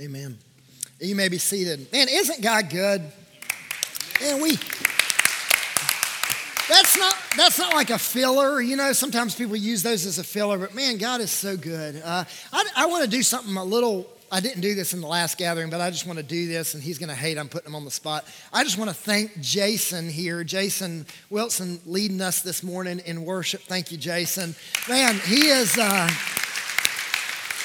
Amen. You may be seated. Man, isn't God good? Man, we that's not that's not like a filler you know sometimes people use those as a filler but man god is so good uh, i, I want to do something a little i didn't do this in the last gathering but i just want to do this and he's going to hate i'm putting him on the spot i just want to thank jason here jason wilson leading us this morning in worship thank you jason man he is uh,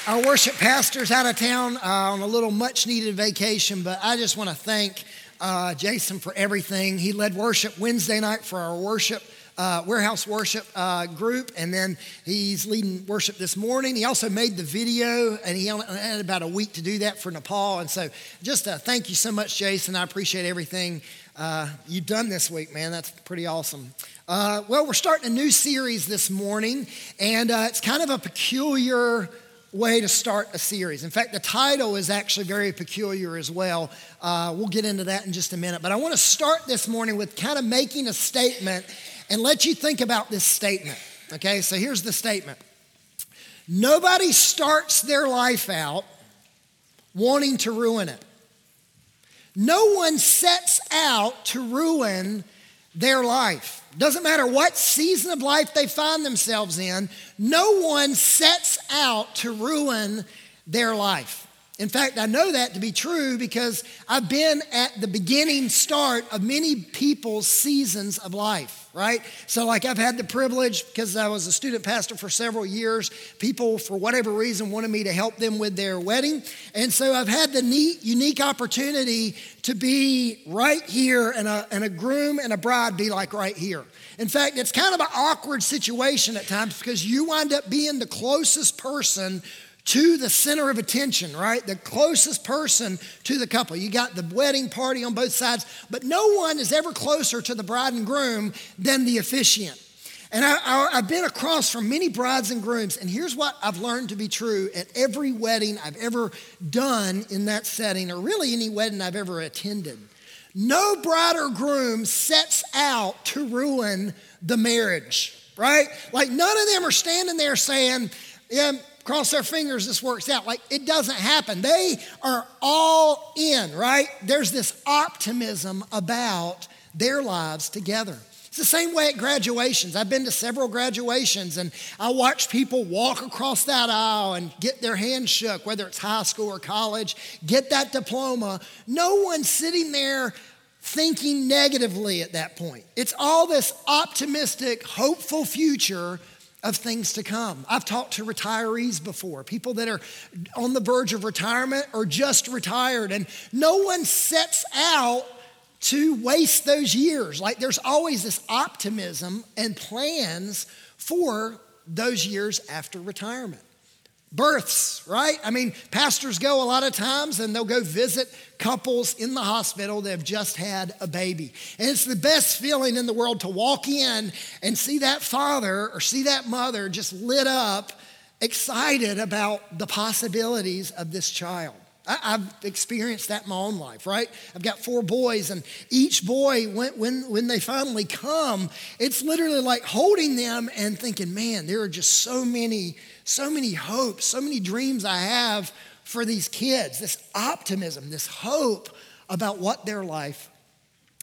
our worship pastor's out of town uh, on a little much needed vacation, but I just want to thank uh, Jason for everything. He led worship Wednesday night for our worship. Uh, warehouse worship uh, group, and then he's leading worship this morning. He also made the video, and he had about a week to do that for Nepal. And so, just thank you so much, Jason. I appreciate everything uh, you've done this week, man. That's pretty awesome. Uh, well, we're starting a new series this morning, and uh, it's kind of a peculiar way to start a series. In fact, the title is actually very peculiar as well. Uh, we'll get into that in just a minute. But I want to start this morning with kind of making a statement and let you think about this statement. Okay, so here's the statement Nobody starts their life out wanting to ruin it. No one sets out to ruin their life. Doesn't matter what season of life they find themselves in, no one sets out to ruin their life. In fact, I know that to be true because I've been at the beginning start of many people's seasons of life, right? So, like, I've had the privilege because I was a student pastor for several years. People, for whatever reason, wanted me to help them with their wedding. And so, I've had the neat, unique opportunity to be right here and a, and a groom and a bride be like right here. In fact, it's kind of an awkward situation at times because you wind up being the closest person to the center of attention, right? The closest person to the couple. You got the wedding party on both sides, but no one is ever closer to the bride and groom than the officiant. And I, have been across from many brides and grooms, and here's what I've learned to be true at every wedding I've ever done in that setting, or really any wedding I've ever attended. No bride or groom sets out to ruin the marriage, right? Like none of them are standing there saying, yeah, cross their fingers, this works out. Like it doesn't happen. They are all in, right? There's this optimism about their lives together. It's the same way at graduations. I've been to several graduations and I watch people walk across that aisle and get their hands shook, whether it's high school or college, get that diploma. No one's sitting there thinking negatively at that point. It's all this optimistic, hopeful future of things to come. I've talked to retirees before, people that are on the verge of retirement or just retired, and no one sets out to waste those years. Like there's always this optimism and plans for those years after retirement births, right? I mean, pastors go a lot of times and they'll go visit couples in the hospital that have just had a baby. And it's the best feeling in the world to walk in and see that father or see that mother just lit up, excited about the possibilities of this child. I, have experienced that in my own life, right? I've got four boys, and each boy, when, when, when they finally come, it's literally like holding them and thinking, man, there are just so many, so many hopes, so many dreams I have for these kids, this optimism, this hope about what their life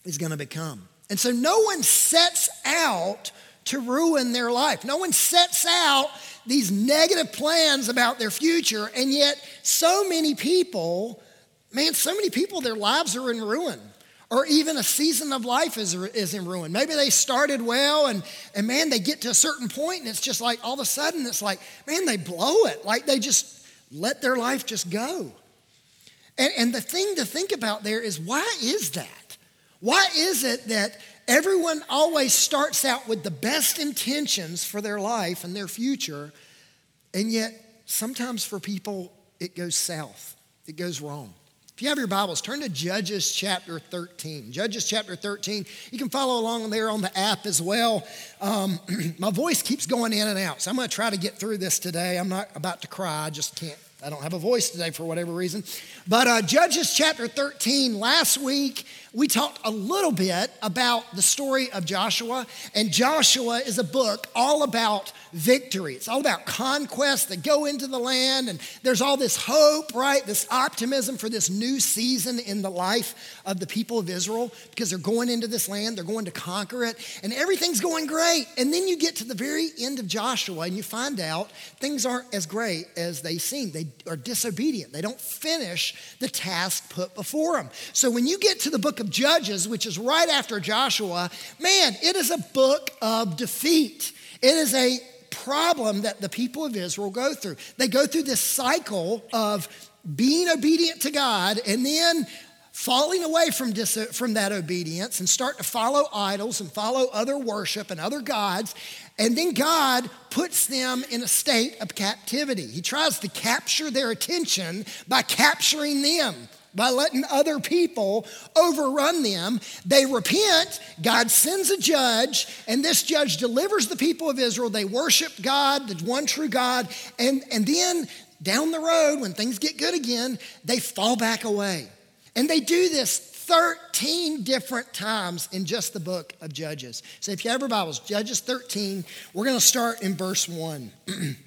is going to become. And so no one sets out to ruin their life. No one sets out these negative plans about their future, and yet so many people, man, so many people, their lives are in ruin. Or even a season of life is, is in ruin. Maybe they started well and, and man, they get to a certain point and it's just like all of a sudden it's like, man, they blow it. Like they just let their life just go. And, and the thing to think about there is why is that? Why is it that Everyone always starts out with the best intentions for their life and their future, and yet sometimes for people it goes south, it goes wrong. If you have your Bibles, turn to Judges chapter 13. Judges chapter 13. You can follow along there on the app as well. Um, my voice keeps going in and out, so I'm going to try to get through this today. I'm not about to cry, I just can't. I don't have a voice today for whatever reason. But uh, Judges chapter 13, last week we talked a little bit about the story of Joshua, and Joshua is a book all about victory. It's all about conquest that go into the land, and there's all this hope, right? This optimism for this new season in the life of the people of Israel because they're going into this land, they're going to conquer it, and everything's going great. And then you get to the very end of Joshua and you find out things aren't as great as they seem. They are disobedient, they don't finish the task put before them. So when you get to the book of Judges, which is right after Joshua, man, it is a book of defeat. It is a problem that the people of Israel go through. They go through this cycle of being obedient to God and then falling away from, dis- from that obedience and start to follow idols and follow other worship and other gods. And then God puts them in a state of captivity. He tries to capture their attention by capturing them by letting other people overrun them. They repent, God sends a judge, and this judge delivers the people of Israel. They worship God, the one true God, and, and then down the road, when things get good again, they fall back away. And they do this 13 different times in just the book of Judges. So if you have your Bibles, Judges 13, we're going to start in verse 1.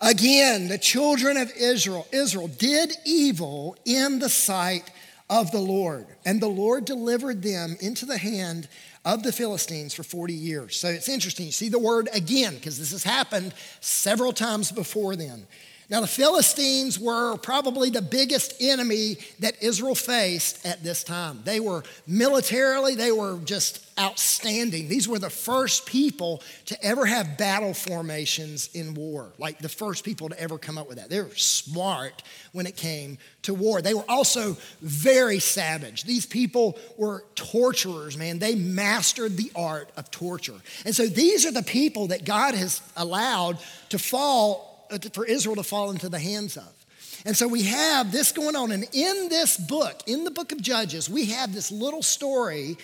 Again, the children of Israel, Israel did evil in the sight of the Lord, and the Lord delivered them into the hand of the Philistines for 40 years. So it's interesting. You see the word again, because this has happened several times before then. Now, the Philistines were probably the biggest enemy that Israel faced at this time. They were militarily, they were just outstanding. These were the first people to ever have battle formations in war, like the first people to ever come up with that. They were smart when it came to war. They were also very savage. These people were torturers, man. They mastered the art of torture. And so these are the people that God has allowed to fall Uh, for Israel to fall into the hands of. And so we have this going on. And in this book, in the book of Judges, we have this little story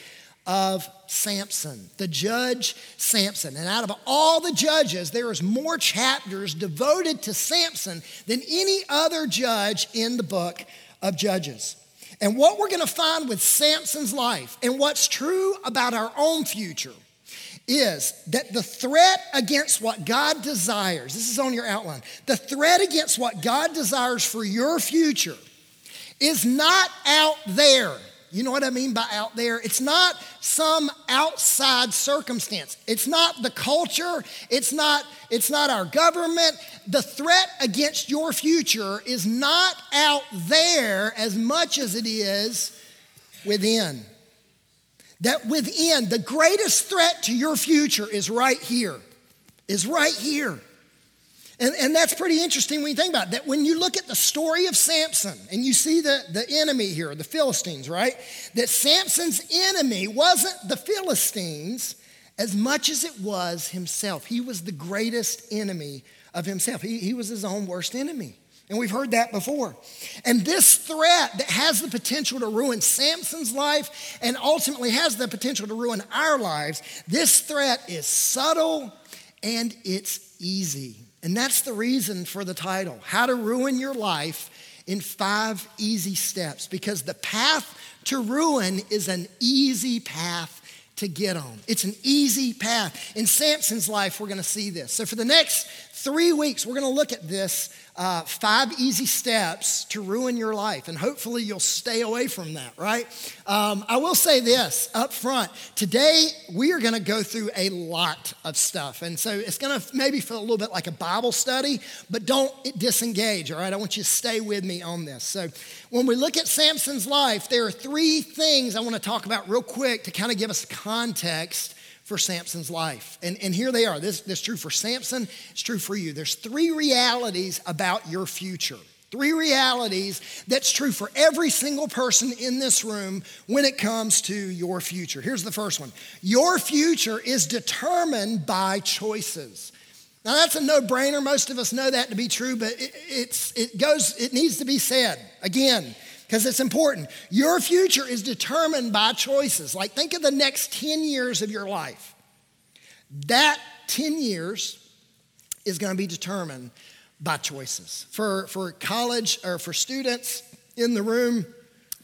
of Samson, the judge Samson. And out of all the judges, there is more chapters devoted to Samson than any other judge in the book of Judges. And what we're going to find with Samson's life and what's true about our own future is that the threat against what God desires, this is on your outline, the threat against what God desires for your future is not out there. You know what I mean by out there? It's not some outside circumstance. It's not the culture, it's not it's not our government. The threat against your future is not out there as much as it is within. That within, the greatest threat to your future is right here, is right here. And, and that's pretty interesting when you think about it. That when you look at the story of Samson and you see the, the enemy here, the Philistines, right? That Samson's enemy wasn't the Philistines as much as it was himself. He was the greatest enemy of himself, he, he was his own worst enemy. And we've heard that before. And this threat that has the potential to ruin Samson's life and ultimately has the potential to ruin our lives, this threat is subtle and it's easy. And that's the reason for the title How to Ruin Your Life in Five Easy Steps. Because the path to ruin is an easy path to get on. It's an easy path. In Samson's life, we're going to see this. So, for the next three weeks, we're going to look at this uh, five easy steps to ruin your life. And hopefully you'll stay away from that, right? Um, I will say this up front. Today, we are going to go through a lot of stuff. And so it's going to maybe feel a little bit like a Bible study, but don't disengage, all right? I want you to stay with me on this. So when we look at Samson's life, there are three things I want to talk about real quick to kind of give us context for Samson's life. And, and here they are. This, this is true for Samson, it's true for you. There's three realities about your future. Three realities that's true for every single person in this room when it comes to your future. Here's the first one Your future is determined by choices. Now that's a no-brainer. Most of us know that to be true, but it, it's, it goes, it needs to be said again because it's important. Your future is determined by choices. Like, think of the next 10 years of your life. That 10 years is going to be determined by choices. For, for college or for students in the room,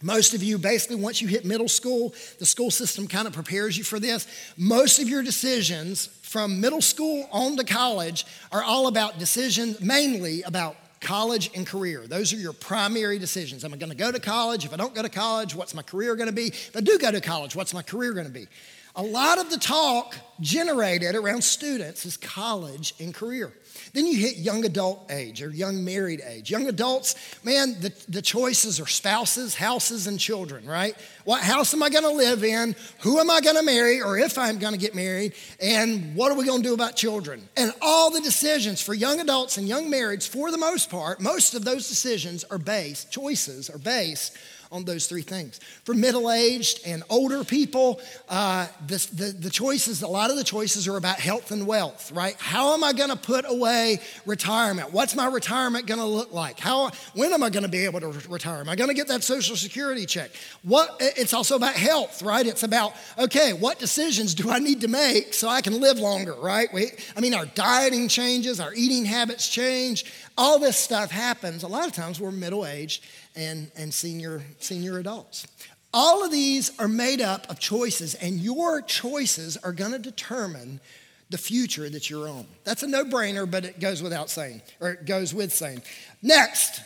Most of you, basically, once you hit middle school, the school system kind of prepares you for this. Most of your decisions from middle school on to college are all about decisions, mainly about college and career. Those are your primary decisions. Am I going to go to college? If I don't go to college, what's my career going to be? If I do go to college, what's my career going to be? A lot of the talk generated around students is college and career. Then you hit young adult age or young married age. Young adults, man, the, the choices are spouses, houses, and children, right? What house am I to live in? Who am I to marry or if I'm to get married? And what are we to do about children? And all the decisions for young adults and young marrieds, for the most part, most of those decisions are based, choices are based on those three things. For middle aged and older people, uh, the, the, the choices, a lot of the choices are about health and wealth, right? How am I going to put away retirement? What's my retirement going to look like? How, when am I going to be able to retire? Am I going to get that Social Security check? What, it's also about health, right? It's about, okay, what decisions do I need to make so I can live longer, right? We, I mean, our dieting changes, our eating habits change, all this stuff happens. A lot of times we're middle aged and, and senior, senior adults. All of these are made up of choices, and your choices are going to determine the future that you're on. That's a no brainer, but it goes without saying, or it goes with saying. Next,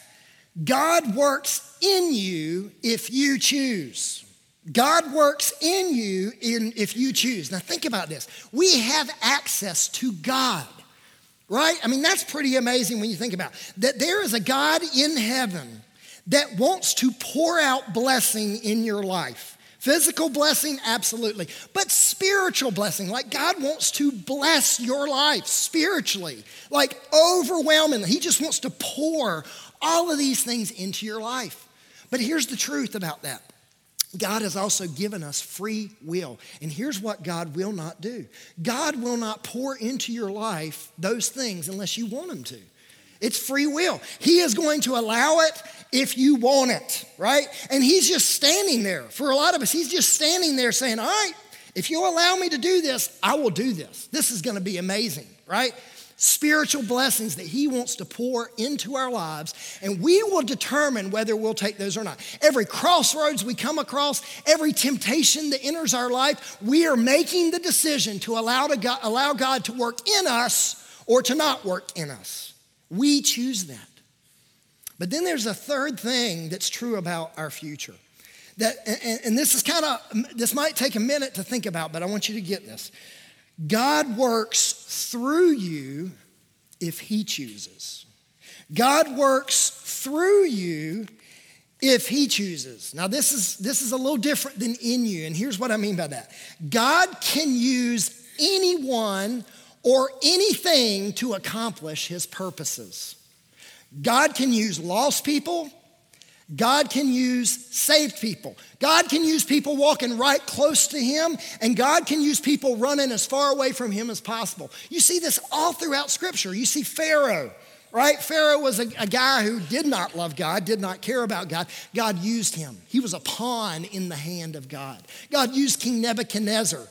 God works in you if you choose. God works in you in, if you choose. Now, think about this. We have access to God, right? I mean, that's pretty amazing when you think about it. that there is a God in heaven that wants to pour out blessing in your life. Physical blessing, absolutely. But spiritual blessing, like God wants to bless your life spiritually, like overwhelmingly. He just wants to pour all of these things into your life. But here's the truth about that God has also given us free will. And here's what God will not do God will not pour into your life those things unless you want Him to. It's free will. He is going to allow it if you want it, right? And he's just standing there. For a lot of us, he's just standing there saying, All right, if you allow me to do this, I will do this. This is going to be amazing, right? Spiritual blessings that he wants to pour into our lives, and we will determine whether we'll take those or not. Every crossroads we come across, every temptation that enters our life, we are making the decision to allow, to God, allow God to work in us or to not work in us. We choose that. But then there's a third thing that's true about our future. That, and, and this is kind of, this might take a minute to think about, but I want you to get this. God works through you if He chooses. God works through you if He chooses. Now, this is, this is a little different than in you, and here's what I mean by that God can use anyone or anything to accomplish His purposes. God can use lost people. God can use saved people. God can use people walking right close to Him, and God can use people running as far away from Him as possible. You see this all throughout Scripture. You see Pharaoh, right? Pharaoh was a, a, guy who did not love God, did not care about God. God used him, he was a pawn in the hand of God. God used King Nebuchadnezzar.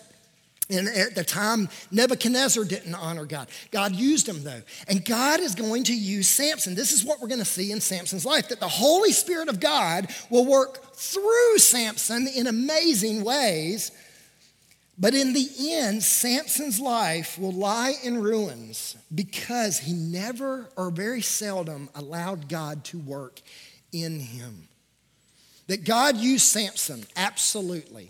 And at the time, Nebuchadnezzar didn't honor God. God used him though. And God is going to use Samson. This is what we're going to see in Samson's life that the Holy Spirit of God will work through Samson in amazing ways. But in the end, Samson's life will lie in ruins because he never or very seldom allowed God to work in him. That God used Samson, absolutely.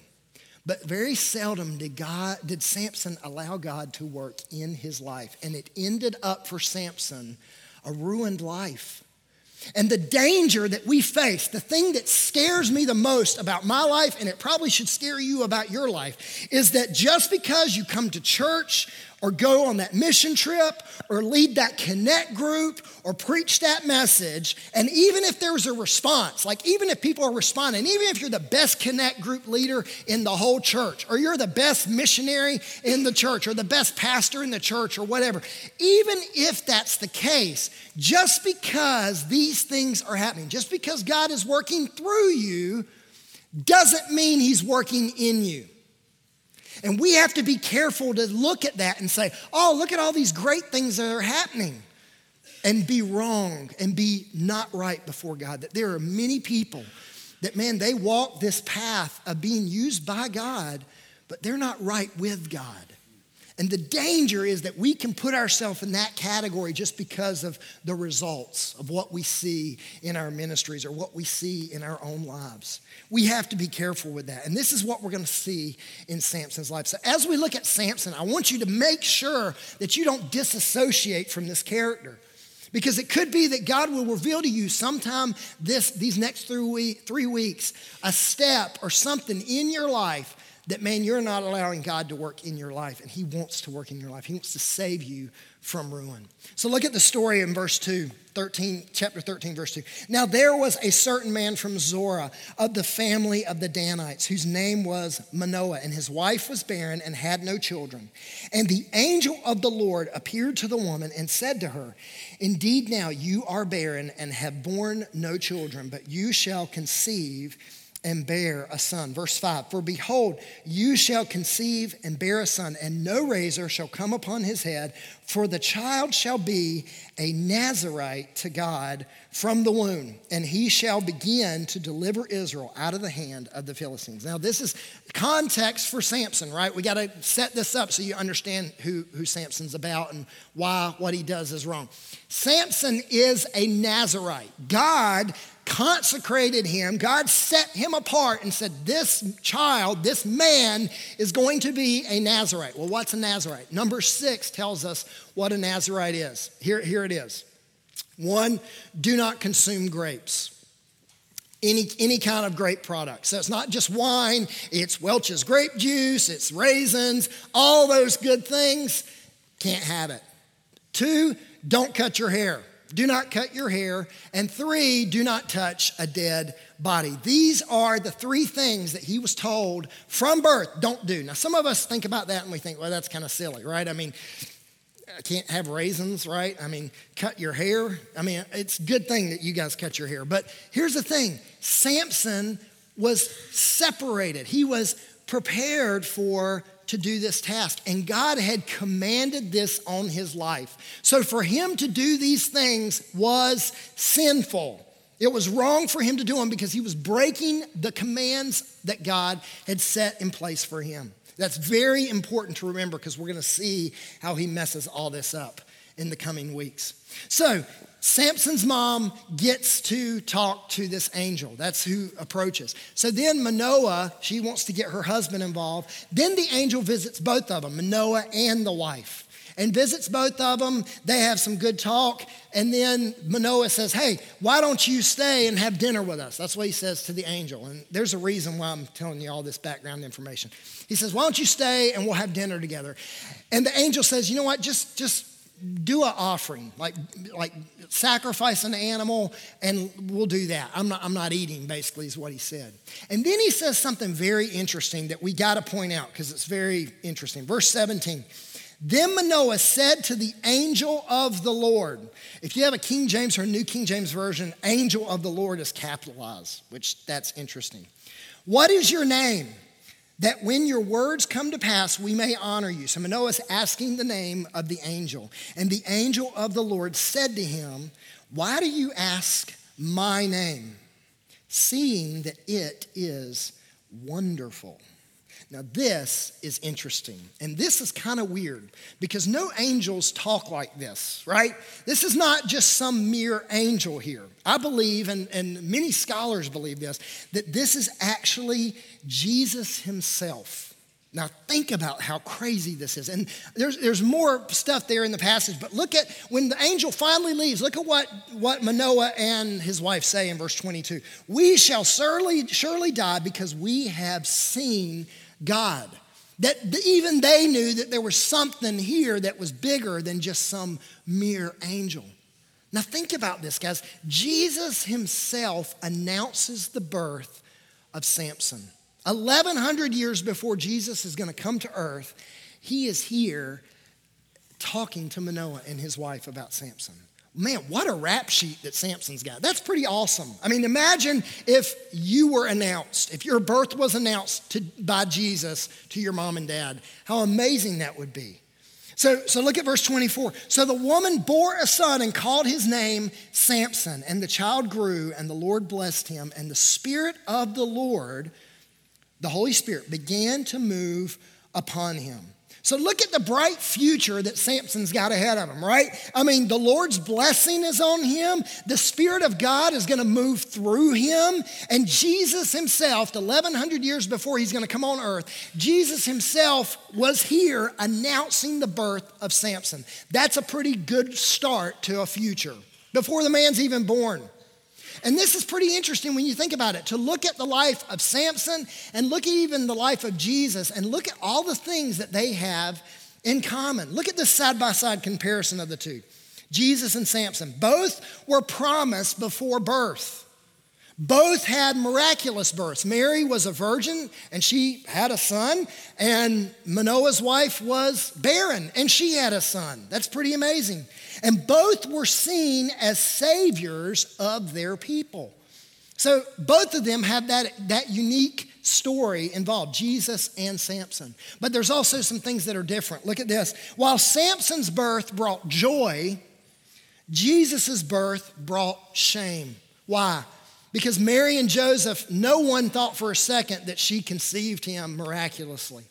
But very seldom did God did Samson allow God to work in his life. And it ended up for Samson a ruined life. And the danger that we face, the thing that scares me the most about my life, and it probably should scare you about your life, is that just because you come to church or go on that mission trip or lead that connect group or preach that message, and even if there's a response, like even if people are responding, even if you're the best connect group leader in the whole church, or you're the best missionary in the church, or the best pastor in the church, or whatever, even if that's the case, just because these things are happening, just because God is working through you, doesn't mean He's working in you. And we have to be careful to look at that and say, oh, look at all these great things that are happening. And be wrong and be not right before God. That there are many people that, man, they walk this path of being used by God, but they're not right with God. And the danger is that we can put ourselves in that category just because of the results of what we see in our ministries or what we see in our own lives. We have to be careful with that. And this is what we're going to see in Samson's life. So, as we look at Samson, I want you to make sure that you don't disassociate from this character. Because it could be that God will reveal to you sometime this, these next three, week, three weeks a step or something in your life that, man, you're not allowing God to work in your life, and He wants to work in your life. He wants to save you from ruin. So look at the story in verse 2, 13, chapter 13, verse 2. Now there was a certain man from Zorah of the family of the Danites, whose name was Manoah, and his wife was barren and had no children. And the angel of the Lord appeared to the woman and said to her, Indeed, now you are barren and have borne no children, but you shall conceive and bear a son. Verse 5 For behold, you shall conceive and bear a son, and no razor shall come upon his head, for the child shall be a Nazarite to God from the womb, and he shall begin to deliver Israel out of the hand of the Philistines. Now, this is context for Samson, right? We got to set this up so you understand who, who Samson's about and why what he does is wrong. Samson is a Nazarite. God consecrated him. God set him apart and said, This child, this man, is going to be a Nazarite. Well, what's a Nazarite? Number six tells us what a Nazarite is. Here, here it is. One, do not consume grapes. Any, any kind of grape product. So it's not just wine, it's Welch's grape juice, it's raisins, all those good things. Can't have it. Two, don't cut your hair do not cut your hair. And three, do not touch a dead body. These are the three things that he was told from birth don't do. Now, some of us think about that and we think, well, that's kind of silly, right? I mean, I can't have raisins, right? I mean, cut your hair. I mean, it's a good thing that you guys cut your hair. But here's the thing Samson was separated, he was prepared for to do this task. And God had commanded this on his life. So for him to do these things was sinful. It was wrong for him to do them because he was breaking the commands that God had set in place for him. That's very important to remember because we're going to see how he messes all this up in the coming weeks. So Samson's mom gets to talk to this angel. That's who approaches. So then Manoah, she wants to get her husband involved. Then the angel visits both of them, Manoah and the wife, and visits both of them. They have some good talk. And then Manoah says, Hey, why don't you stay and have dinner with us? That's what he says to the angel. And there's a reason why I'm telling you all this background information. He says, Why don't you stay and we'll have dinner together? And the angel says, You know what? Just, just, do an offering, like, like sacrifice an animal, and we'll do that. I'm not, I'm not eating, basically, is what he said. And then he says something very interesting that we got to point out because it's very interesting. Verse 17. Then Manoah said to the angel of the Lord, if you have a King James or New King James Version, angel of the Lord is capitalized, which that's interesting. What is your name? That when your words come to pass, we may honor you. So Manoah asking the name of the angel. And the angel of the Lord said to him, Why do you ask my name, seeing that it is wonderful? Now, this is interesting. And this is kind of weird because no angels talk like this, right? This is not just some mere angel here. I believe, and, and many scholars believe this, that this is actually Jesus himself. Now, think about how crazy this is. And there's, there's more stuff there in the passage, but look at when the angel finally leaves, look at what, what Manoah and his wife say in verse 22. We shall surely, surely die because we have seen God. That even they knew that there was something here that was bigger than just some mere angel. Now, think about this, guys. Jesus himself announces the birth of Samson. 1,100 years before Jesus is going to come to earth, he is here talking to Manoah and his wife about Samson. Man, what a rap sheet that Samson's got. That's pretty awesome. I mean, imagine if you were announced, if your birth was announced to, by Jesus to your mom and dad, how amazing that would be. So, so look at verse 24. So the woman bore a son and called his name Samson, and the child grew, and the Lord blessed him, and the Spirit of the Lord, the Holy Spirit, began to move upon him. So look at the bright future that Samson's got ahead of him, right? I mean, the Lord's blessing is on him. The Spirit of God is going to move through him. And Jesus himself, 1100 years before he's going to come on earth, Jesus himself was here announcing the birth of Samson. That's a pretty good start to a future before the man's even born. And this is pretty interesting when you think about it to look at the life of Samson and look at even the life of Jesus and look at all the things that they have in common. Look at this side by side comparison of the two Jesus and Samson. Both were promised before birth. Both had miraculous births. Mary was a virgin and she had a son, and Manoah's wife was barren and she had a son. That's pretty amazing. And both were seen as saviors of their people. So both of them have that, that unique story involved Jesus and Samson. But there's also some things that are different. Look at this. While Samson's birth brought joy, Jesus' birth brought shame. Why? Because Mary and Joseph, no one thought for a second that she conceived him miraculously.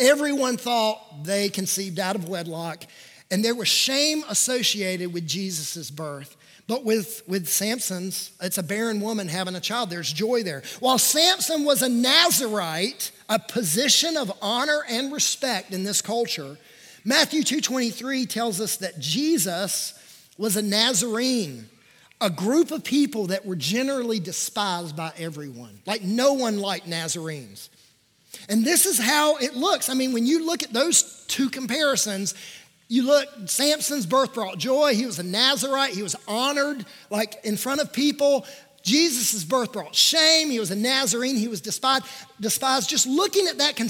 Everyone thought they conceived out of wedlock, and there was shame associated with Jesus' birth. But with, with Samson's, it's a barren woman having a child. There's joy there. While Samson was a Nazarite, a position of honor and respect in this culture, Matthew 2.23 tells us that Jesus was a Nazarene a group of people that were generally despised by everyone. Like no one liked Nazarenes. And this is how it looks. I mean, when you look at those two comparisons, you look, Samson's birth brought joy. He was a Nazarite. He was honored, like in front of people. Jesus' birth brought shame. He was a Nazarene. He was despised. despised. Just looking at that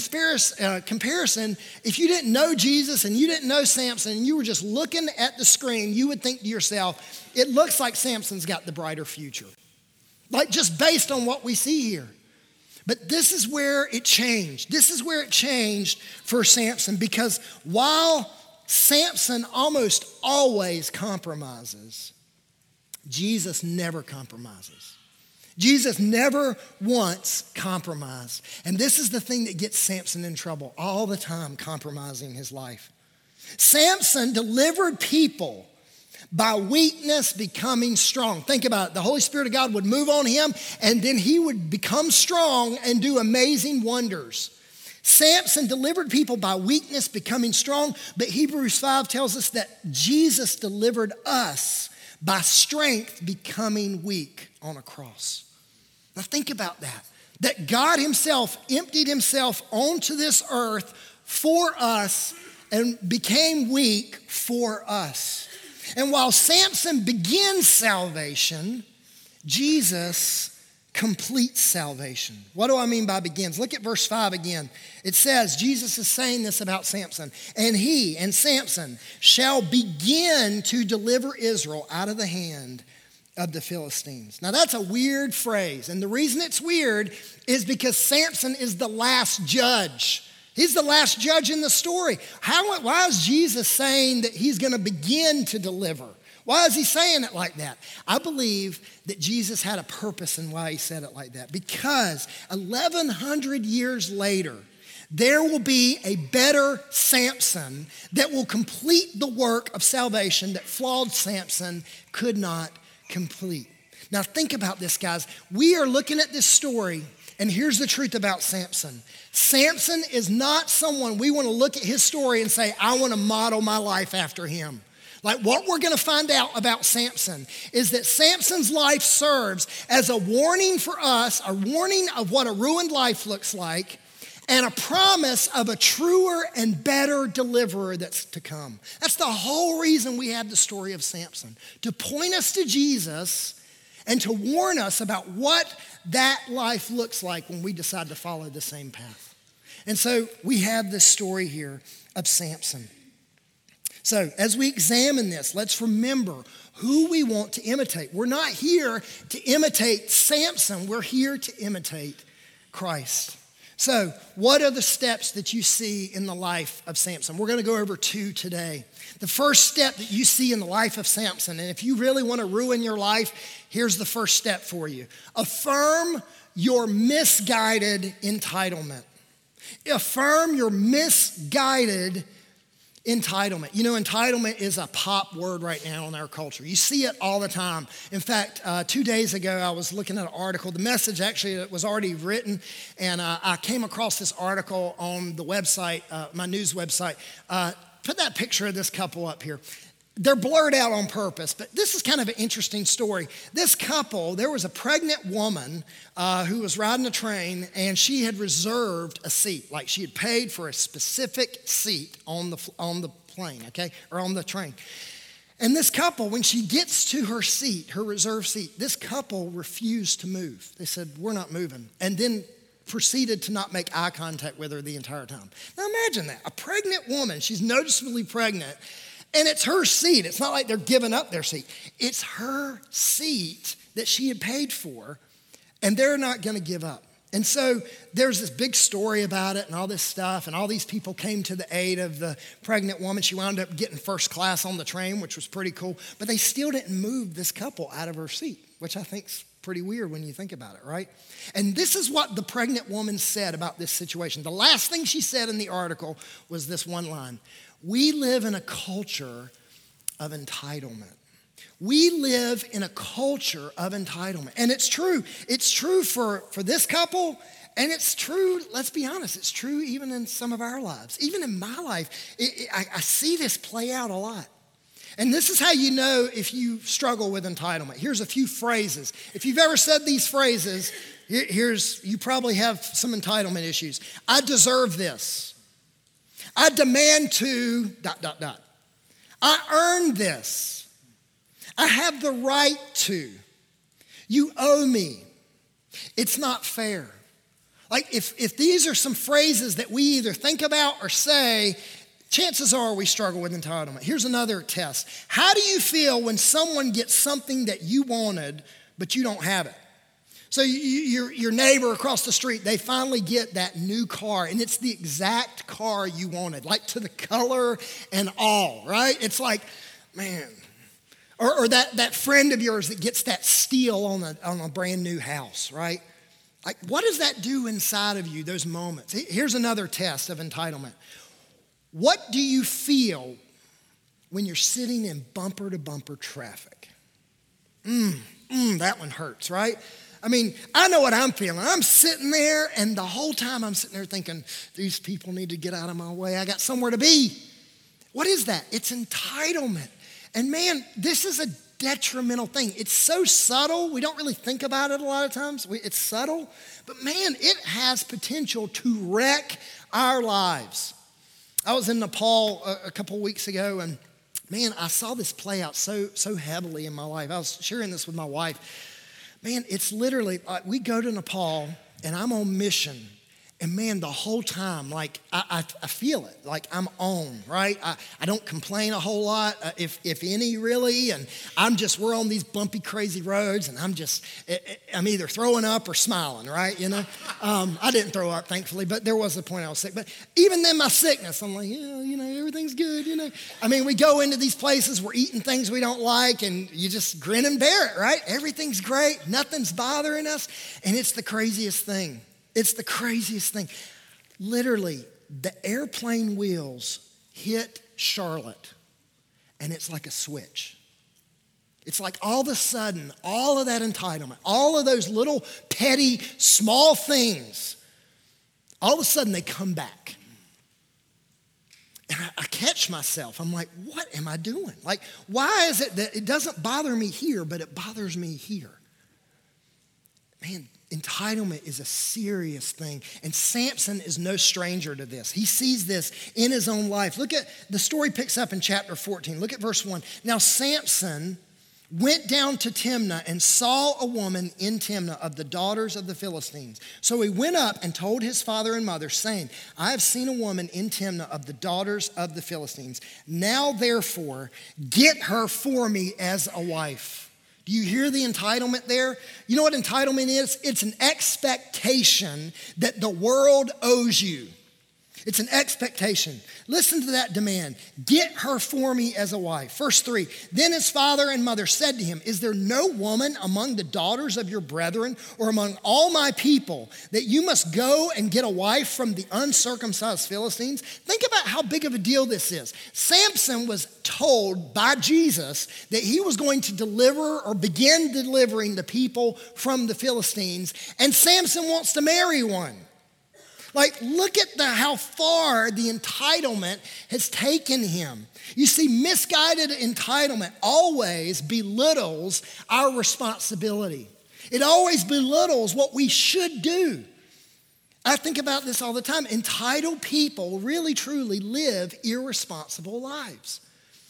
uh, comparison, if you didn't know Jesus and you didn't know Samson, and you were just looking at the screen, you would think to yourself, it looks like Samson's got the brighter future. Like just based on what we see here. But this is where it changed. This is where it changed for Samson because while Samson almost always compromises, Jesus never compromises. Jesus never once compromised. And this is the thing that gets Samson in trouble all the time, compromising his life. Samson delivered people by weakness becoming strong. Think about it. The Holy Spirit of God would move on him, and then he would become strong and do amazing wonders. Samson delivered people by weakness becoming strong, but Hebrews 5 tells us that Jesus delivered us by strength becoming weak on a cross. Now, think about that. That God Himself emptied Himself onto this earth for us and became weak for us. And while Samson begins salvation, Jesus complete salvation. What do I mean by begins? Look at verse 5 again. It says, Jesus is saying this about Samson, and he and Samson shall begin to deliver Israel out of the hand of the Philistines. Now that's a weird phrase, and the reason it's weird is because Samson is the last judge. He's the last judge in the story. How, why is Jesus saying that he's going to begin to deliver? Why is he saying it like that? I believe that Jesus had a purpose in why he said it like that. Because 1,100 years later, there will be a better Samson that will complete the work of salvation that flawed Samson could not complete. Now, think about this, guys. We are looking at this story, and here's the truth about Samson Samson is not someone we want to look at his story and say, I want to model my life after him. Like what we're going to find out about Samson is that Samson's life serves as a warning for us, a warning of what a ruined life looks like, and a promise of a truer and better deliverer that's to come. That's the whole reason we have the story of Samson to point us to Jesus and to warn us about what that life looks like when we decide to follow the same path. And so we have this story here of Samson. So, as we examine this, let's remember who we want to imitate. We're not here to imitate Samson, we're here to imitate Christ. So, what are the steps that you see in the life of Samson? We're going to go over two today. The first step that you see in the life of Samson, and if you really want to ruin your life, here's the first step for you affirm your misguided entitlement. Affirm your misguided Entitlement. You know, entitlement is a pop word right now in our culture. You see it all the time. In fact, uh, two days ago, I was looking at an article. The message actually was already written, and uh, I came across this article on the website, uh, my news website. Uh, put that picture of this couple up here they're blurred out on purpose, but this is kind of an interesting story. This couple, there was a pregnant woman uh, who was riding a train and she had reserved a seat. Like she had paid for a specific seat on the, on the plane, okay, or on the train. And this couple, when she gets to her seat, her reserved seat, this couple refused to move. They said, We're not moving. And then proceeded to not make eye contact with her the entire time. Now imagine that. A pregnant woman, she's noticeably pregnant and it's her seat. It's not like they're giving up their seat. It's her seat that she had paid for, and they're not going to give up. And so there's this big story about it and all this stuff, and all these people came to the aid of the pregnant woman. She wound up getting first class on the train, which was pretty cool, but they still didn't move this couple out of her seat, which I think's pretty weird when you think about it, right? And this is what the pregnant woman said about this situation. The last thing she said in the article was this one line we live in a culture of entitlement. We live in a culture of entitlement. And it's true. It's true for, for this couple, and it's true, let's be honest, it's true even in some of our lives. Even in my life, it, it, I, I see this play out a lot. And this is how you know if you struggle with entitlement. Here's a few phrases. If you've ever said these phrases, here's you probably have some entitlement issues. I deserve this. I demand to, dot, dot, dot. I earned this. I have the right to. You owe me. It's not fair. Like, if, if these are some phrases that we either think about or say, chances are we struggle with entitlement. Here's another test How do you feel when someone gets something that you wanted, but you don't have it? So you, your, your neighbor across the street, they finally get that new car, and it's the exact car you wanted, like to the color and all, right? It's like, man. Or, or that, that friend of yours that gets that steal on a, on a brand new house, right? Like, what does that do inside of you, those moments? Here's another test of entitlement. What do you feel when you're sitting in bumper to bumper traffic? Mmm, mm, that one hurts, right? I mean, I know what I'm feeling. I'm sitting there, and the whole time I'm sitting there thinking, these people need to get out of my way. I got somewhere to be. What is that? It's entitlement. And man, this is a detrimental thing. It's so subtle, we don't really think about it a lot of times. It's subtle, but man, it has potential to wreck our lives. I was in Nepal a, a couple weeks ago, and man, I saw this play out so, so heavily in my life. I was sharing this with my wife. Man, it's literally like we go to Nepal and I'm on mission and man, the whole time, like I, I, I, feel it, like I'm on, right? I, I don't complain a whole lot, uh, if, if any, really. And I'm just, we're on these bumpy, crazy roads, and I'm just, I'm either throwing up or smiling, right? You know? Um, I didn't throw up, thankfully, but there was a point I was sick. But even then, my sickness, I'm like, yeah, you know, everything's good, you know? I mean, we go into these places, we're eating things we don't like, and you just grin and bear it, right? Everything's great, nothing's bothering us, and it's the craziest thing. It's the craziest thing. Literally, the airplane wheels hit Charlotte, and it's like a switch. It's like all of a sudden, all of that entitlement, all of those little petty, small things, all of a sudden they come back. And I, I, catch myself. I'm like, what am I doing? Like, why is it that it doesn't bother me here, but it bothers me here? Man, entitlement is a serious thing. And Samson is no stranger to this. He sees this in his own life. Look at the story picks up in chapter 14. Look at verse 1. Now, Samson went down to Timnah and saw a woman in Timnah of the daughters of the Philistines. So he went up and told his father and mother, saying, I have seen a woman in Timnah of the daughters of the Philistines. Now, therefore, get her for me as a wife. Do you hear the entitlement there? You know what entitlement is? It's an expectation that the world owes you. It's an expectation. Listen to that demand. Get her for me as a wife. Verse 3 Then his father and mother said to him, Is there no woman among the daughters of your brethren or among all my people that you must go and get a wife from the uncircumcised Philistines? Think about how big of a deal this is. Samson was told by Jesus that he was going to deliver or begin delivering the people from the Philistines, and Samson wants to marry one. Like, look at the, how far the entitlement has taken him. You see, misguided entitlement always belittles our responsibility, it always belittles what we should do. I think about this all the time. Entitled people really, truly live irresponsible lives.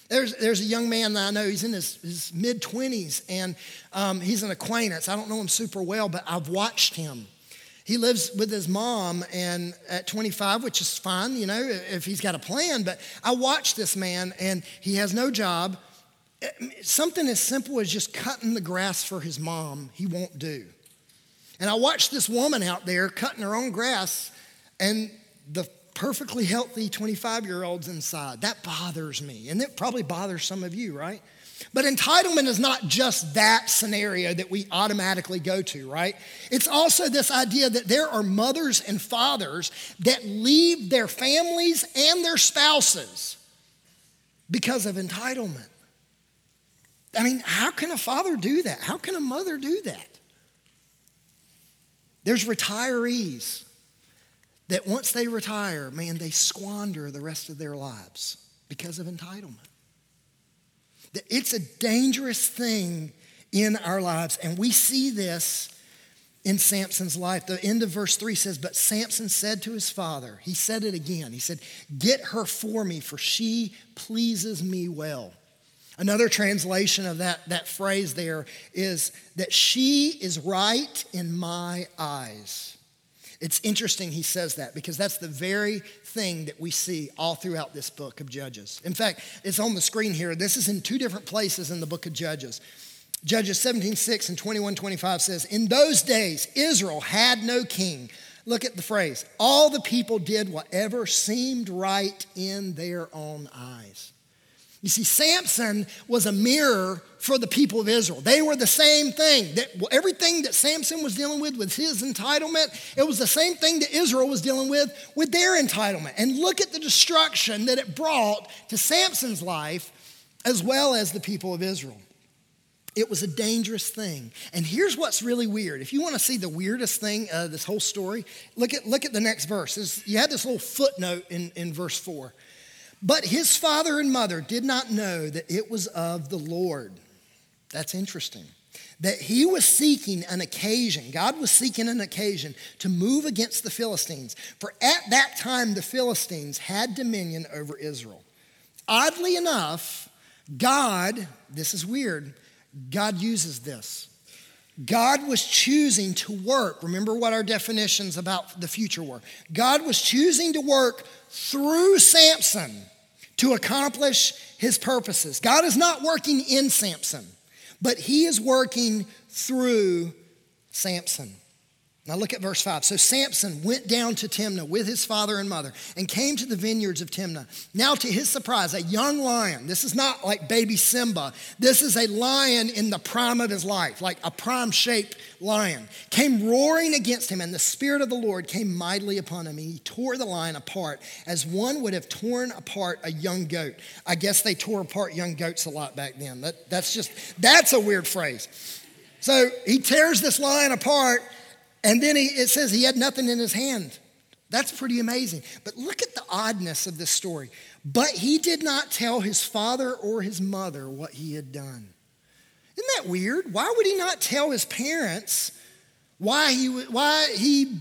There's, there's a young man that I know, he's in his, his mid 20s, and um, he's an acquaintance. I don't know him super well, but I've watched him he lives with his mom and at 25 which is fine you know if he's got a plan but i watch this man and he has no job. Something as simple as just cutting the grass for his mom he won't do. And i watch this woman out there cutting her own grass and the perfectly healthy 25 year olds inside. That bothers me and it probably bothers some of you right but entitlement is not just that scenario that we automatically go to, right? It's also this idea that there are mothers and fathers that leave their families and their spouses because of entitlement. I mean, how can a father do that? How can a mother do that? There's retirees that once they retire, man, they squander the rest of their lives because of entitlement. It's a dangerous thing in our lives. And we see this in Samson's life. The end of verse 3 says, But Samson said to his father, he said it again. He said, Get her for me, for she pleases me well. Another translation of that, that phrase there is that she is right in my eyes. It's interesting he says that because that's the very thing that we see all throughout this book of Judges. In fact, it's on the screen here. This is in two different places in the book of Judges. Judges 17, 6 and 21, 25 says, In those days, Israel had no king. Look at the phrase. All the people did whatever seemed right in their own eyes. You see, Samson was a mirror for the people of Israel. They were the same thing. That everything that Samson was dealing with with his entitlement, it was the same thing that Israel was dealing with with their entitlement. And look at the destruction that it brought to Samson's life as well as the people of Israel. It was a dangerous thing. And here's what's really weird. If you want to see the weirdest thing of this whole story, look at, look at the next verse. you had this little footnote in, in verse 4. But his father and mother did not know that it was of the Lord. That's interesting. That he was seeking an occasion, God was seeking an occasion to move against the Philistines. For at that time, the Philistines had dominion over Israel. Oddly enough, God, this is weird, God uses this. God was choosing to work. Remember what our definitions about the future were. God was choosing to work through Samson to accomplish his purposes. God is not working in Samson, but he is working through Samson. Now look at verse 5. So Samson went down to Timnah with his father and mother and came to the vineyards of Timnah. Now, to his surprise, a young lion, this is not like baby Simba, this is a lion in the prime of his life, like a prime shaped lion, came roaring against him, and the Spirit of the Lord came mightily upon him. And he tore the lion apart as one would have torn apart a young goat. I guess they tore apart young goats a lot back then. That, that's just, that's a weird phrase. So he tears this lion apart and then he, it says he had nothing in his hand. That's pretty amazing. But look at the oddness of this story. But he did not tell his father or his mother what he had done. Isn't that weird? Why would he not tell his parents why he, why he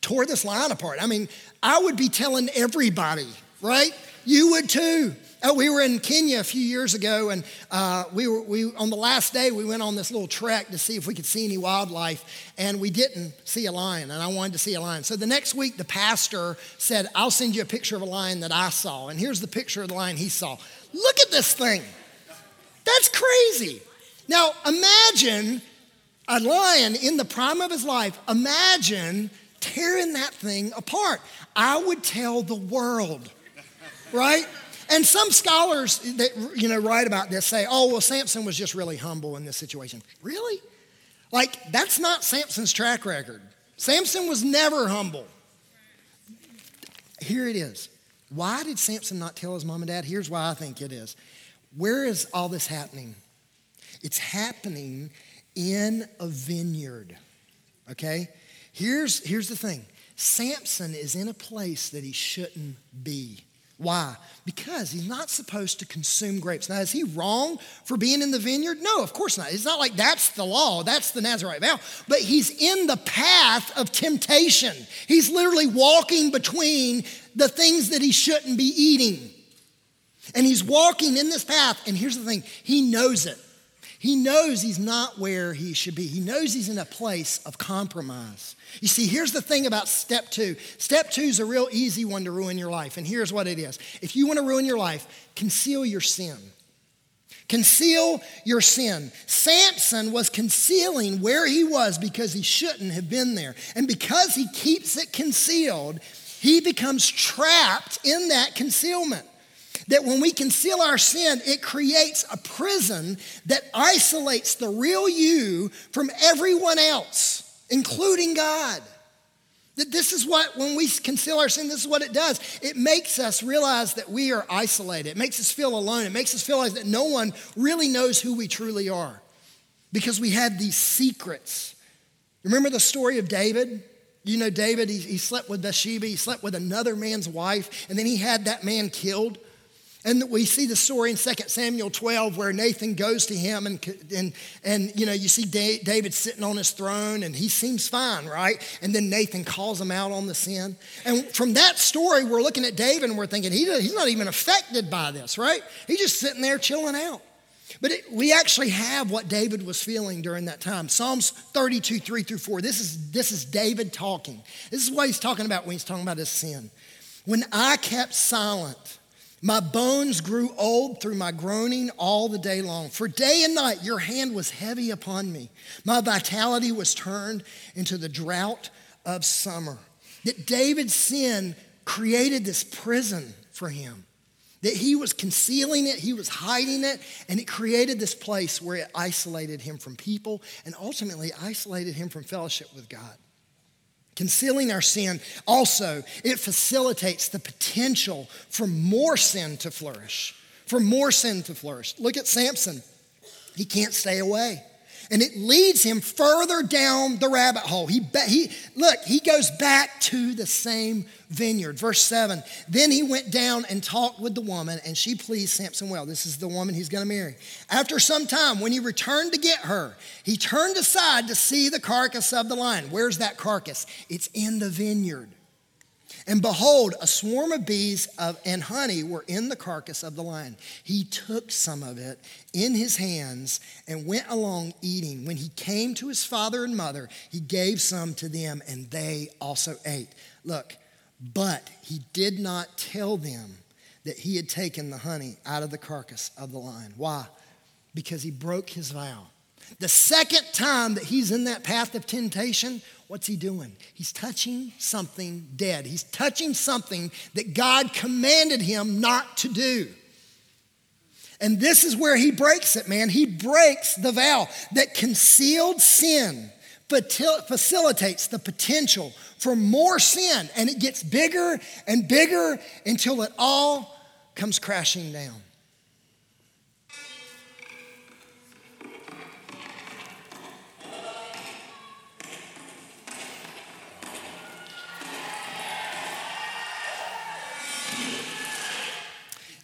tore this line apart? I mean, I would be telling everybody, right? You would too. Oh, we were in Kenya a few years ago, and uh, we were we on the last day we went on this little trek to see if we could see any wildlife, and we didn't see a lion, and I wanted to see a lion. So the next week, the pastor said, "I'll send you a picture of a lion that I saw," and here's the picture of the lion he saw. Look at this thing. That's crazy. Now, imagine a lion in the prime of his life. Imagine tearing that thing apart. I would tell the world, right? And some scholars that you know write about this say, "Oh, well, Samson was just really humble in this situation." Really? Like that's not Samson's track record. Samson was never humble. Here it is. Why did Samson not tell his mom and dad? Here's why I think it is. Where is all this happening? It's happening in a vineyard. Okay? Here's, here's the thing Samson is in a place that he shouldn't be. Why? Because he's not supposed to consume grapes. Now, is he wrong for being in the vineyard? No, of course not. It's not like that's the law, that's the Nazarite vow. But he's in the path of temptation. He's literally walking between the things that he shouldn't be eating. And he's walking in this path. And here's the thing he knows it. He knows he's not where he should be. He knows he's in a place of compromise. You see, here's the thing about step two. Step two is a real easy one to ruin your life. And here's what it is if you want to ruin your life, conceal your sin. Conceal your sin. Samson was concealing where he was because he shouldn't have been there. And because he keeps it concealed, he becomes trapped in that concealment that when we conceal our sin, it creates a prison that isolates the real you from everyone else, including God. That this is what, when we conceal our sin, this is what it does. It makes us realize that we are isolated. It makes us feel alone. It makes us feel like that no one really knows who we truly are because we have these secrets. Remember the story of David? You know, David, he, he slept with Bathsheba, he slept with another man's wife, and then he had that man killed. And we see the story in 2 Samuel 12 where Nathan goes to him and, and, and you know, you see David sitting on his throne and he seems fine, right? And then Nathan calls him out on the sin. And from that story, we're looking at David and we're thinking, he, he's not even affected by this, right? He's just sitting there chilling out. But it, we actually have what David was feeling during that time. Psalms 32, 3 through 4. This is, this is David talking. This is what he's talking about when he's talking about his sin. When I kept silent, my bones grew old through my groaning all the day long. For day and night your hand was heavy upon me. My vitality was turned into the drought of summer. That David's sin created this prison for him. That he was concealing it, he was hiding it, and it created this place where it isolated him from people and ultimately isolated him from fellowship with God. Concealing our sin also, it facilitates the potential for more sin to flourish. For more sin to flourish. Look at Samson. He can't stay away and it leads him further down the rabbit hole. He, he look, he goes back to the same vineyard. Verse 7. Then he went down and talked with the woman, and she pleased Samson well. This is the woman he's going to marry. After some time, when he returned to get her, he turned aside to see the carcass of the lion. Where's that carcass? It's in the vineyard. And behold, a swarm of bees of, and honey were in the carcass of the lion. He took some of it in his hands and went along eating. When he came to his father and mother, he gave some to them, and they also ate. Look, but he did not tell them that he had taken the honey out of the carcass of the lion. Why? Because he broke his vow. The second time that he's in that path of temptation, what's he doing? He's touching something dead. He's touching something that God commanded him not to do. And this is where he breaks it, man. He breaks the vow that concealed sin facilitates the potential for more sin, and it gets bigger and bigger until it all comes crashing down.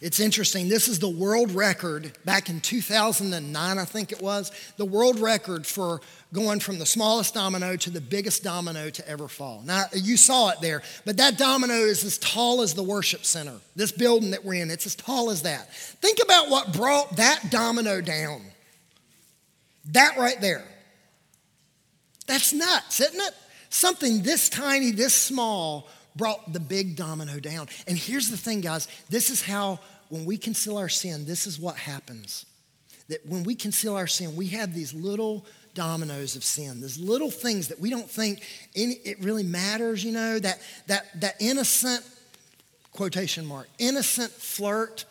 It's interesting. This is the world record back in 2009, I think it was, the world record for going from the smallest domino to the biggest domino to ever fall. Now, you saw it there, but that domino is as tall as the worship center. This building that we're in, it's as tall as that. Think about what brought that domino down. That right there. That's nuts, isn't it? Something this tiny, this small brought the big domino down. And here's the thing, guys this is how when we conceal our sin, this is what happens. that when we conceal our sin, we have these little dominoes of sin, these little things that we don't think any, it really matters, you know, that, that, that innocent, quotation mark, innocent flirt,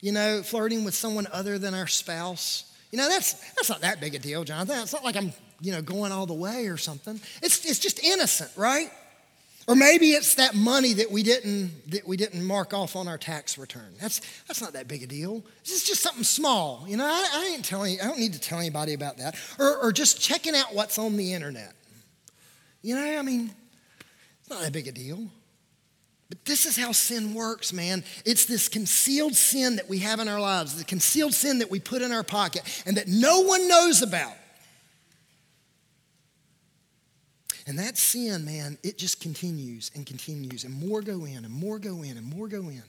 you know, flirting with someone other than our spouse. You know, that's, that's not that big a deal, Jonathan. It's not like I'm, you know, going all the way or something. It's, it's just innocent, right? Or maybe it's that money that we didn't that we didn't mark off on our tax return. That's that's not that big a deal. This is just something small. You know, I, I ain't telling I don't need to tell anybody about that. Or or just checking out what's on the internet. You know, I mean, it's not that big a deal. But this is how sin works, man. It's this concealed sin that we have in our lives, the concealed sin that we put in our pocket and that no one knows about. And that sin, man, it just continues and continues, and more go in, and more go in, and more go in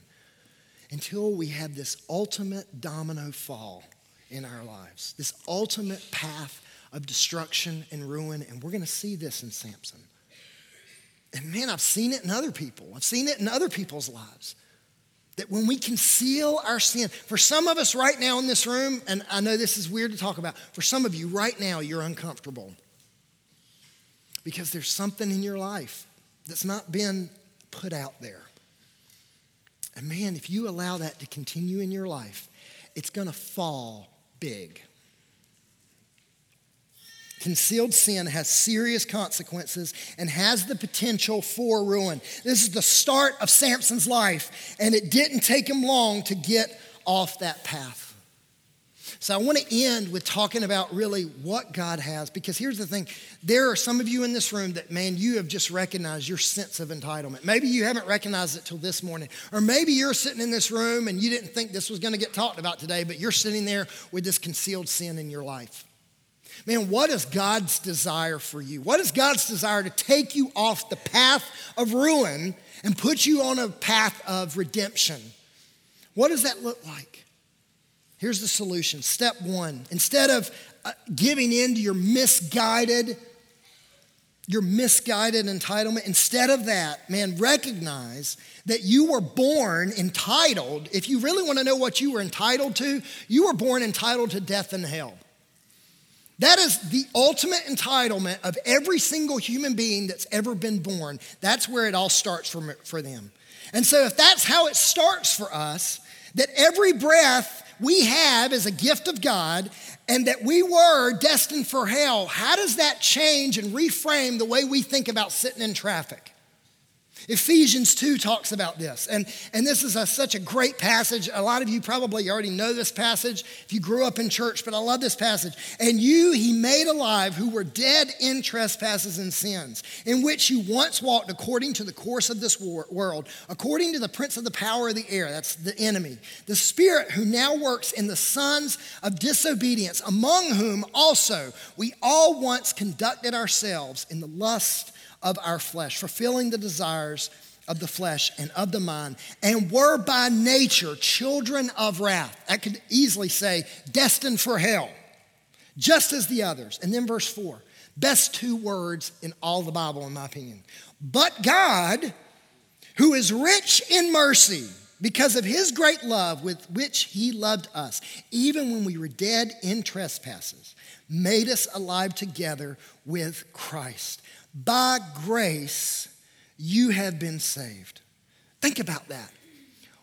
until we have this ultimate domino fall in our lives, this ultimate path of destruction and ruin. And we're going to see this in Samson. And man, I've seen it in other people, I've seen it in other people's lives. That when we conceal our sin, for some of us right now in this room, and I know this is weird to talk about, for some of you right now, you're uncomfortable because there's something in your life that's not been put out there. And man, if you allow that to continue in your life, it's going to fall big. Concealed sin has serious consequences and has the potential for ruin. This is the start of Samson's life, and it didn't take him long to get off that path. So I want to end with talking about really what God has, because here's the thing there are some of you in this room that, man, you have just recognized your sense of entitlement. Maybe you haven't recognized it till this morning. Or maybe you're sitting in this room and you didn't think this was going to get talked about today, but you're sitting there with this concealed sin in your life. Man, what is God's desire for you? What is God's desire to take you off the path of ruin and put you on a path of redemption? What does that look like? Here's the solution. Step one instead of uh, giving in to your misguided, your misguided entitlement, instead of that, man, recognize that you were born entitled. If you really want to know what you were entitled to, you were born entitled to death and hell. That is the ultimate entitlement of every single human being that's ever been born. That's where it all starts for, for them. And so, if that's how it starts for us, that every breath we have as a gift of God and that we were destined for hell, how does that change and reframe the way we think about sitting in traffic? Ephesians 2 talks about this. And, and this is a, such a great passage. A lot of you probably already know this passage if you grew up in church, but I love this passage. And you he made alive who were dead in trespasses and sins, in which you once walked according to the course of this war, world, according to the prince of the power of the air, that's the enemy, the spirit who now works in the sons of disobedience, among whom also we all once conducted ourselves in the lust of our flesh, fulfilling the desires of the flesh and of the mind, and were by nature children of wrath. I could easily say, destined for hell, just as the others. And then verse four, best two words in all the Bible, in my opinion. But God, who is rich in mercy, because of his great love with which he loved us, even when we were dead in trespasses, made us alive together with Christ. By grace, you have been saved. Think about that.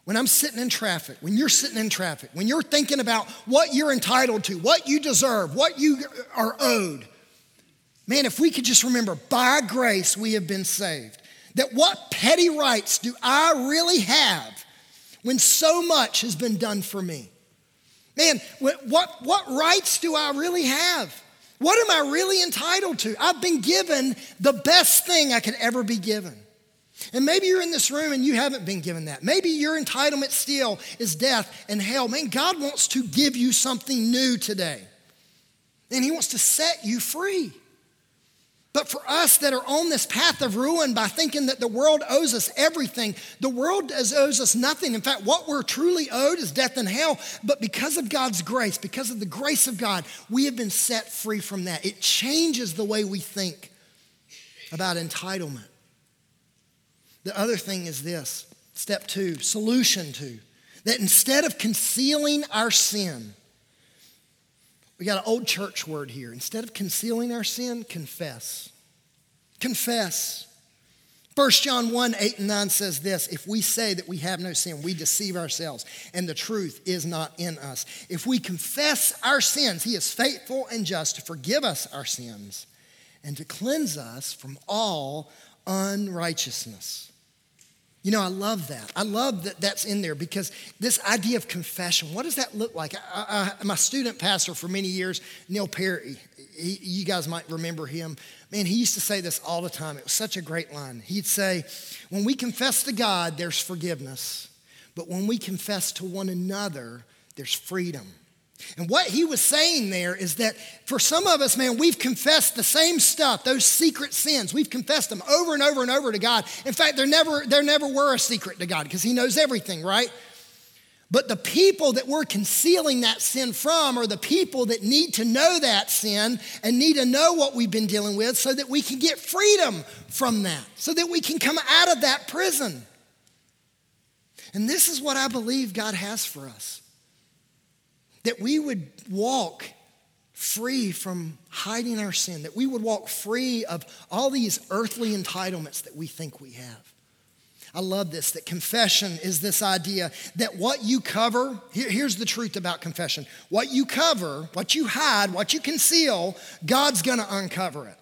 When I'm sitting in traffic, when you're sitting in traffic, when you're thinking about what you're entitled to, what you deserve, what you are owed, man, if we could just remember, by grace, we have been saved. That what petty rights do I really have when so much has been done for me? Man, what, what rights do I really have? What am I really entitled to? I've been given the best thing I could ever be given. And maybe you're in this room and you haven't been given that. Maybe your entitlement still is death and hell. Man, God wants to give you something new today. And He wants to set you free. But for us that are on this path of ruin by thinking that the world owes us everything, the world owes us nothing. In fact, what we're truly owed is death and hell. But because of God's grace, because of the grace of God, we have been set free from that. It changes the way we think about entitlement. The other thing is this step two, solution two, that instead of concealing our sin, We got an old church word here. Instead of concealing our sin, confess. Confess. 1 John 1 8 and 9 says this If we say that we have no sin, we deceive ourselves, and the truth is not in us. If we confess our sins, He is faithful and just to forgive us our sins and to cleanse us from all unrighteousness. You know, I love that. I love that that's in there because this idea of confession, what does that look like? I, I, my student pastor for many years, Neil Perry, he, you guys might remember him. Man, he used to say this all the time. It was such a great line. He'd say, When we confess to God, there's forgiveness. But when we confess to one another, there's freedom. And what he was saying there is that for some of us, man, we've confessed the same stuff, those secret sins. We've confessed them over and over and over to God. In fact, there never, there never were a secret to God because he knows everything, right? But the people that we're concealing that sin from are the people that need to know that sin and need to know what we've been dealing with so that we can get freedom from that, so that we can come out of that prison. And this is what I believe God has for us that we would walk free from hiding our sin, that we would walk free of all these earthly entitlements that we think we have. I love this that confession is this idea that what you cover, here, here's the truth about confession what you cover, what you hide, what you conceal, God's gonna uncover it.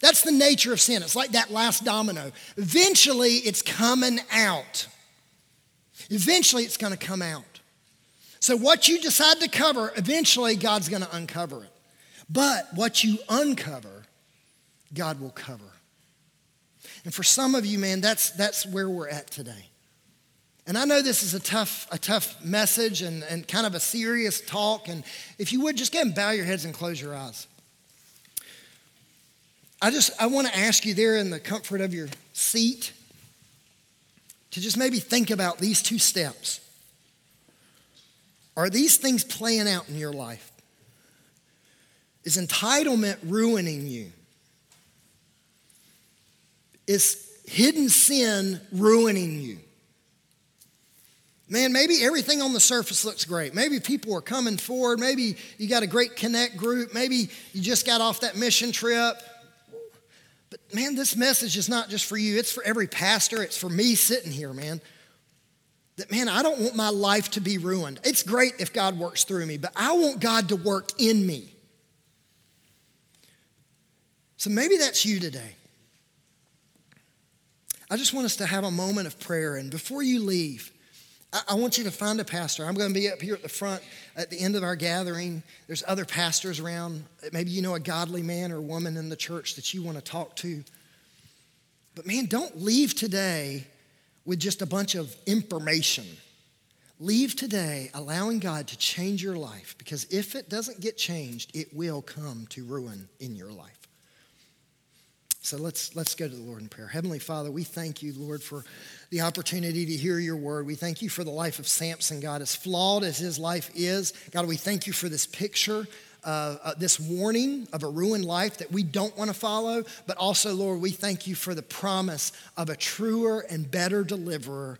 That's the nature of sin. It's like that last domino. Eventually, it's coming out. Eventually, it's gonna come out. So, what you decide to cover, eventually God's going to uncover it. But what you uncover, God will cover. And for some of you, man, that's, that's where we're at today. And I know this is a tough, a tough message and, and kind of a serious talk. And if you would, just go and bow your heads and close your eyes. I just, I want to ask you there in the comfort of your seat to just maybe think about these two steps. Are these things playing out in your life? Is entitlement ruining you? Is hidden sin ruining you? Man, maybe everything on the surface looks great. Maybe people are coming forward. Maybe you got a great connect group. Maybe you just got off that mission trip. But man, this message is not just for you, it's for every pastor. It's for me sitting here, man that, man, I don't want my life to be ruined. It's great if God works through me, but I want God to work in me. So maybe that's you today. I just want us to have a moment of prayer. And before you leave, I, want you to find a pastor. I'm going to be up here at the front at the end of our gathering. There's other pastors around. Maybe you know a godly man or woman in the church that you want to talk to. But man, don't leave today with just a bunch of information. Leave today allowing God to change your life because if it doesn't get changed, it will come to ruin in your life. So let's, let's go to the Lord in prayer. Heavenly Father, we thank you, Lord, for the opportunity to hear your word. We thank you for the life of Samson, God. As flawed as his life is, God, we thank you for this picture uh, uh, this warning of a ruined life that we don't want to follow, but also, Lord, we thank you for the promise of a truer and better deliverer.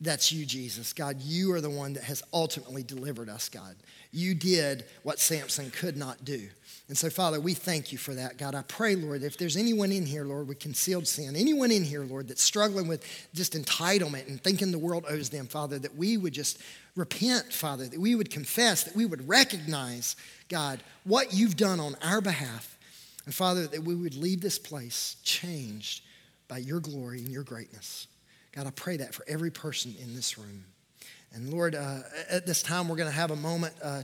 That's you, Jesus. God, you are the one that has ultimately delivered us, God. You did what Samson could not do. And so, Father, we thank you for that, God. I pray, Lord, if there's anyone in here, Lord, with concealed sin, anyone in here, Lord, that's struggling with just entitlement and thinking the world owes them, Father, that we would just repent, Father, that we would confess, that we would recognize, God, what you've done on our behalf. And Father, that we would leave this place changed by your glory and your greatness. God, I pray that for every person in this room. And Lord, uh, at this time, we're going to have a moment uh,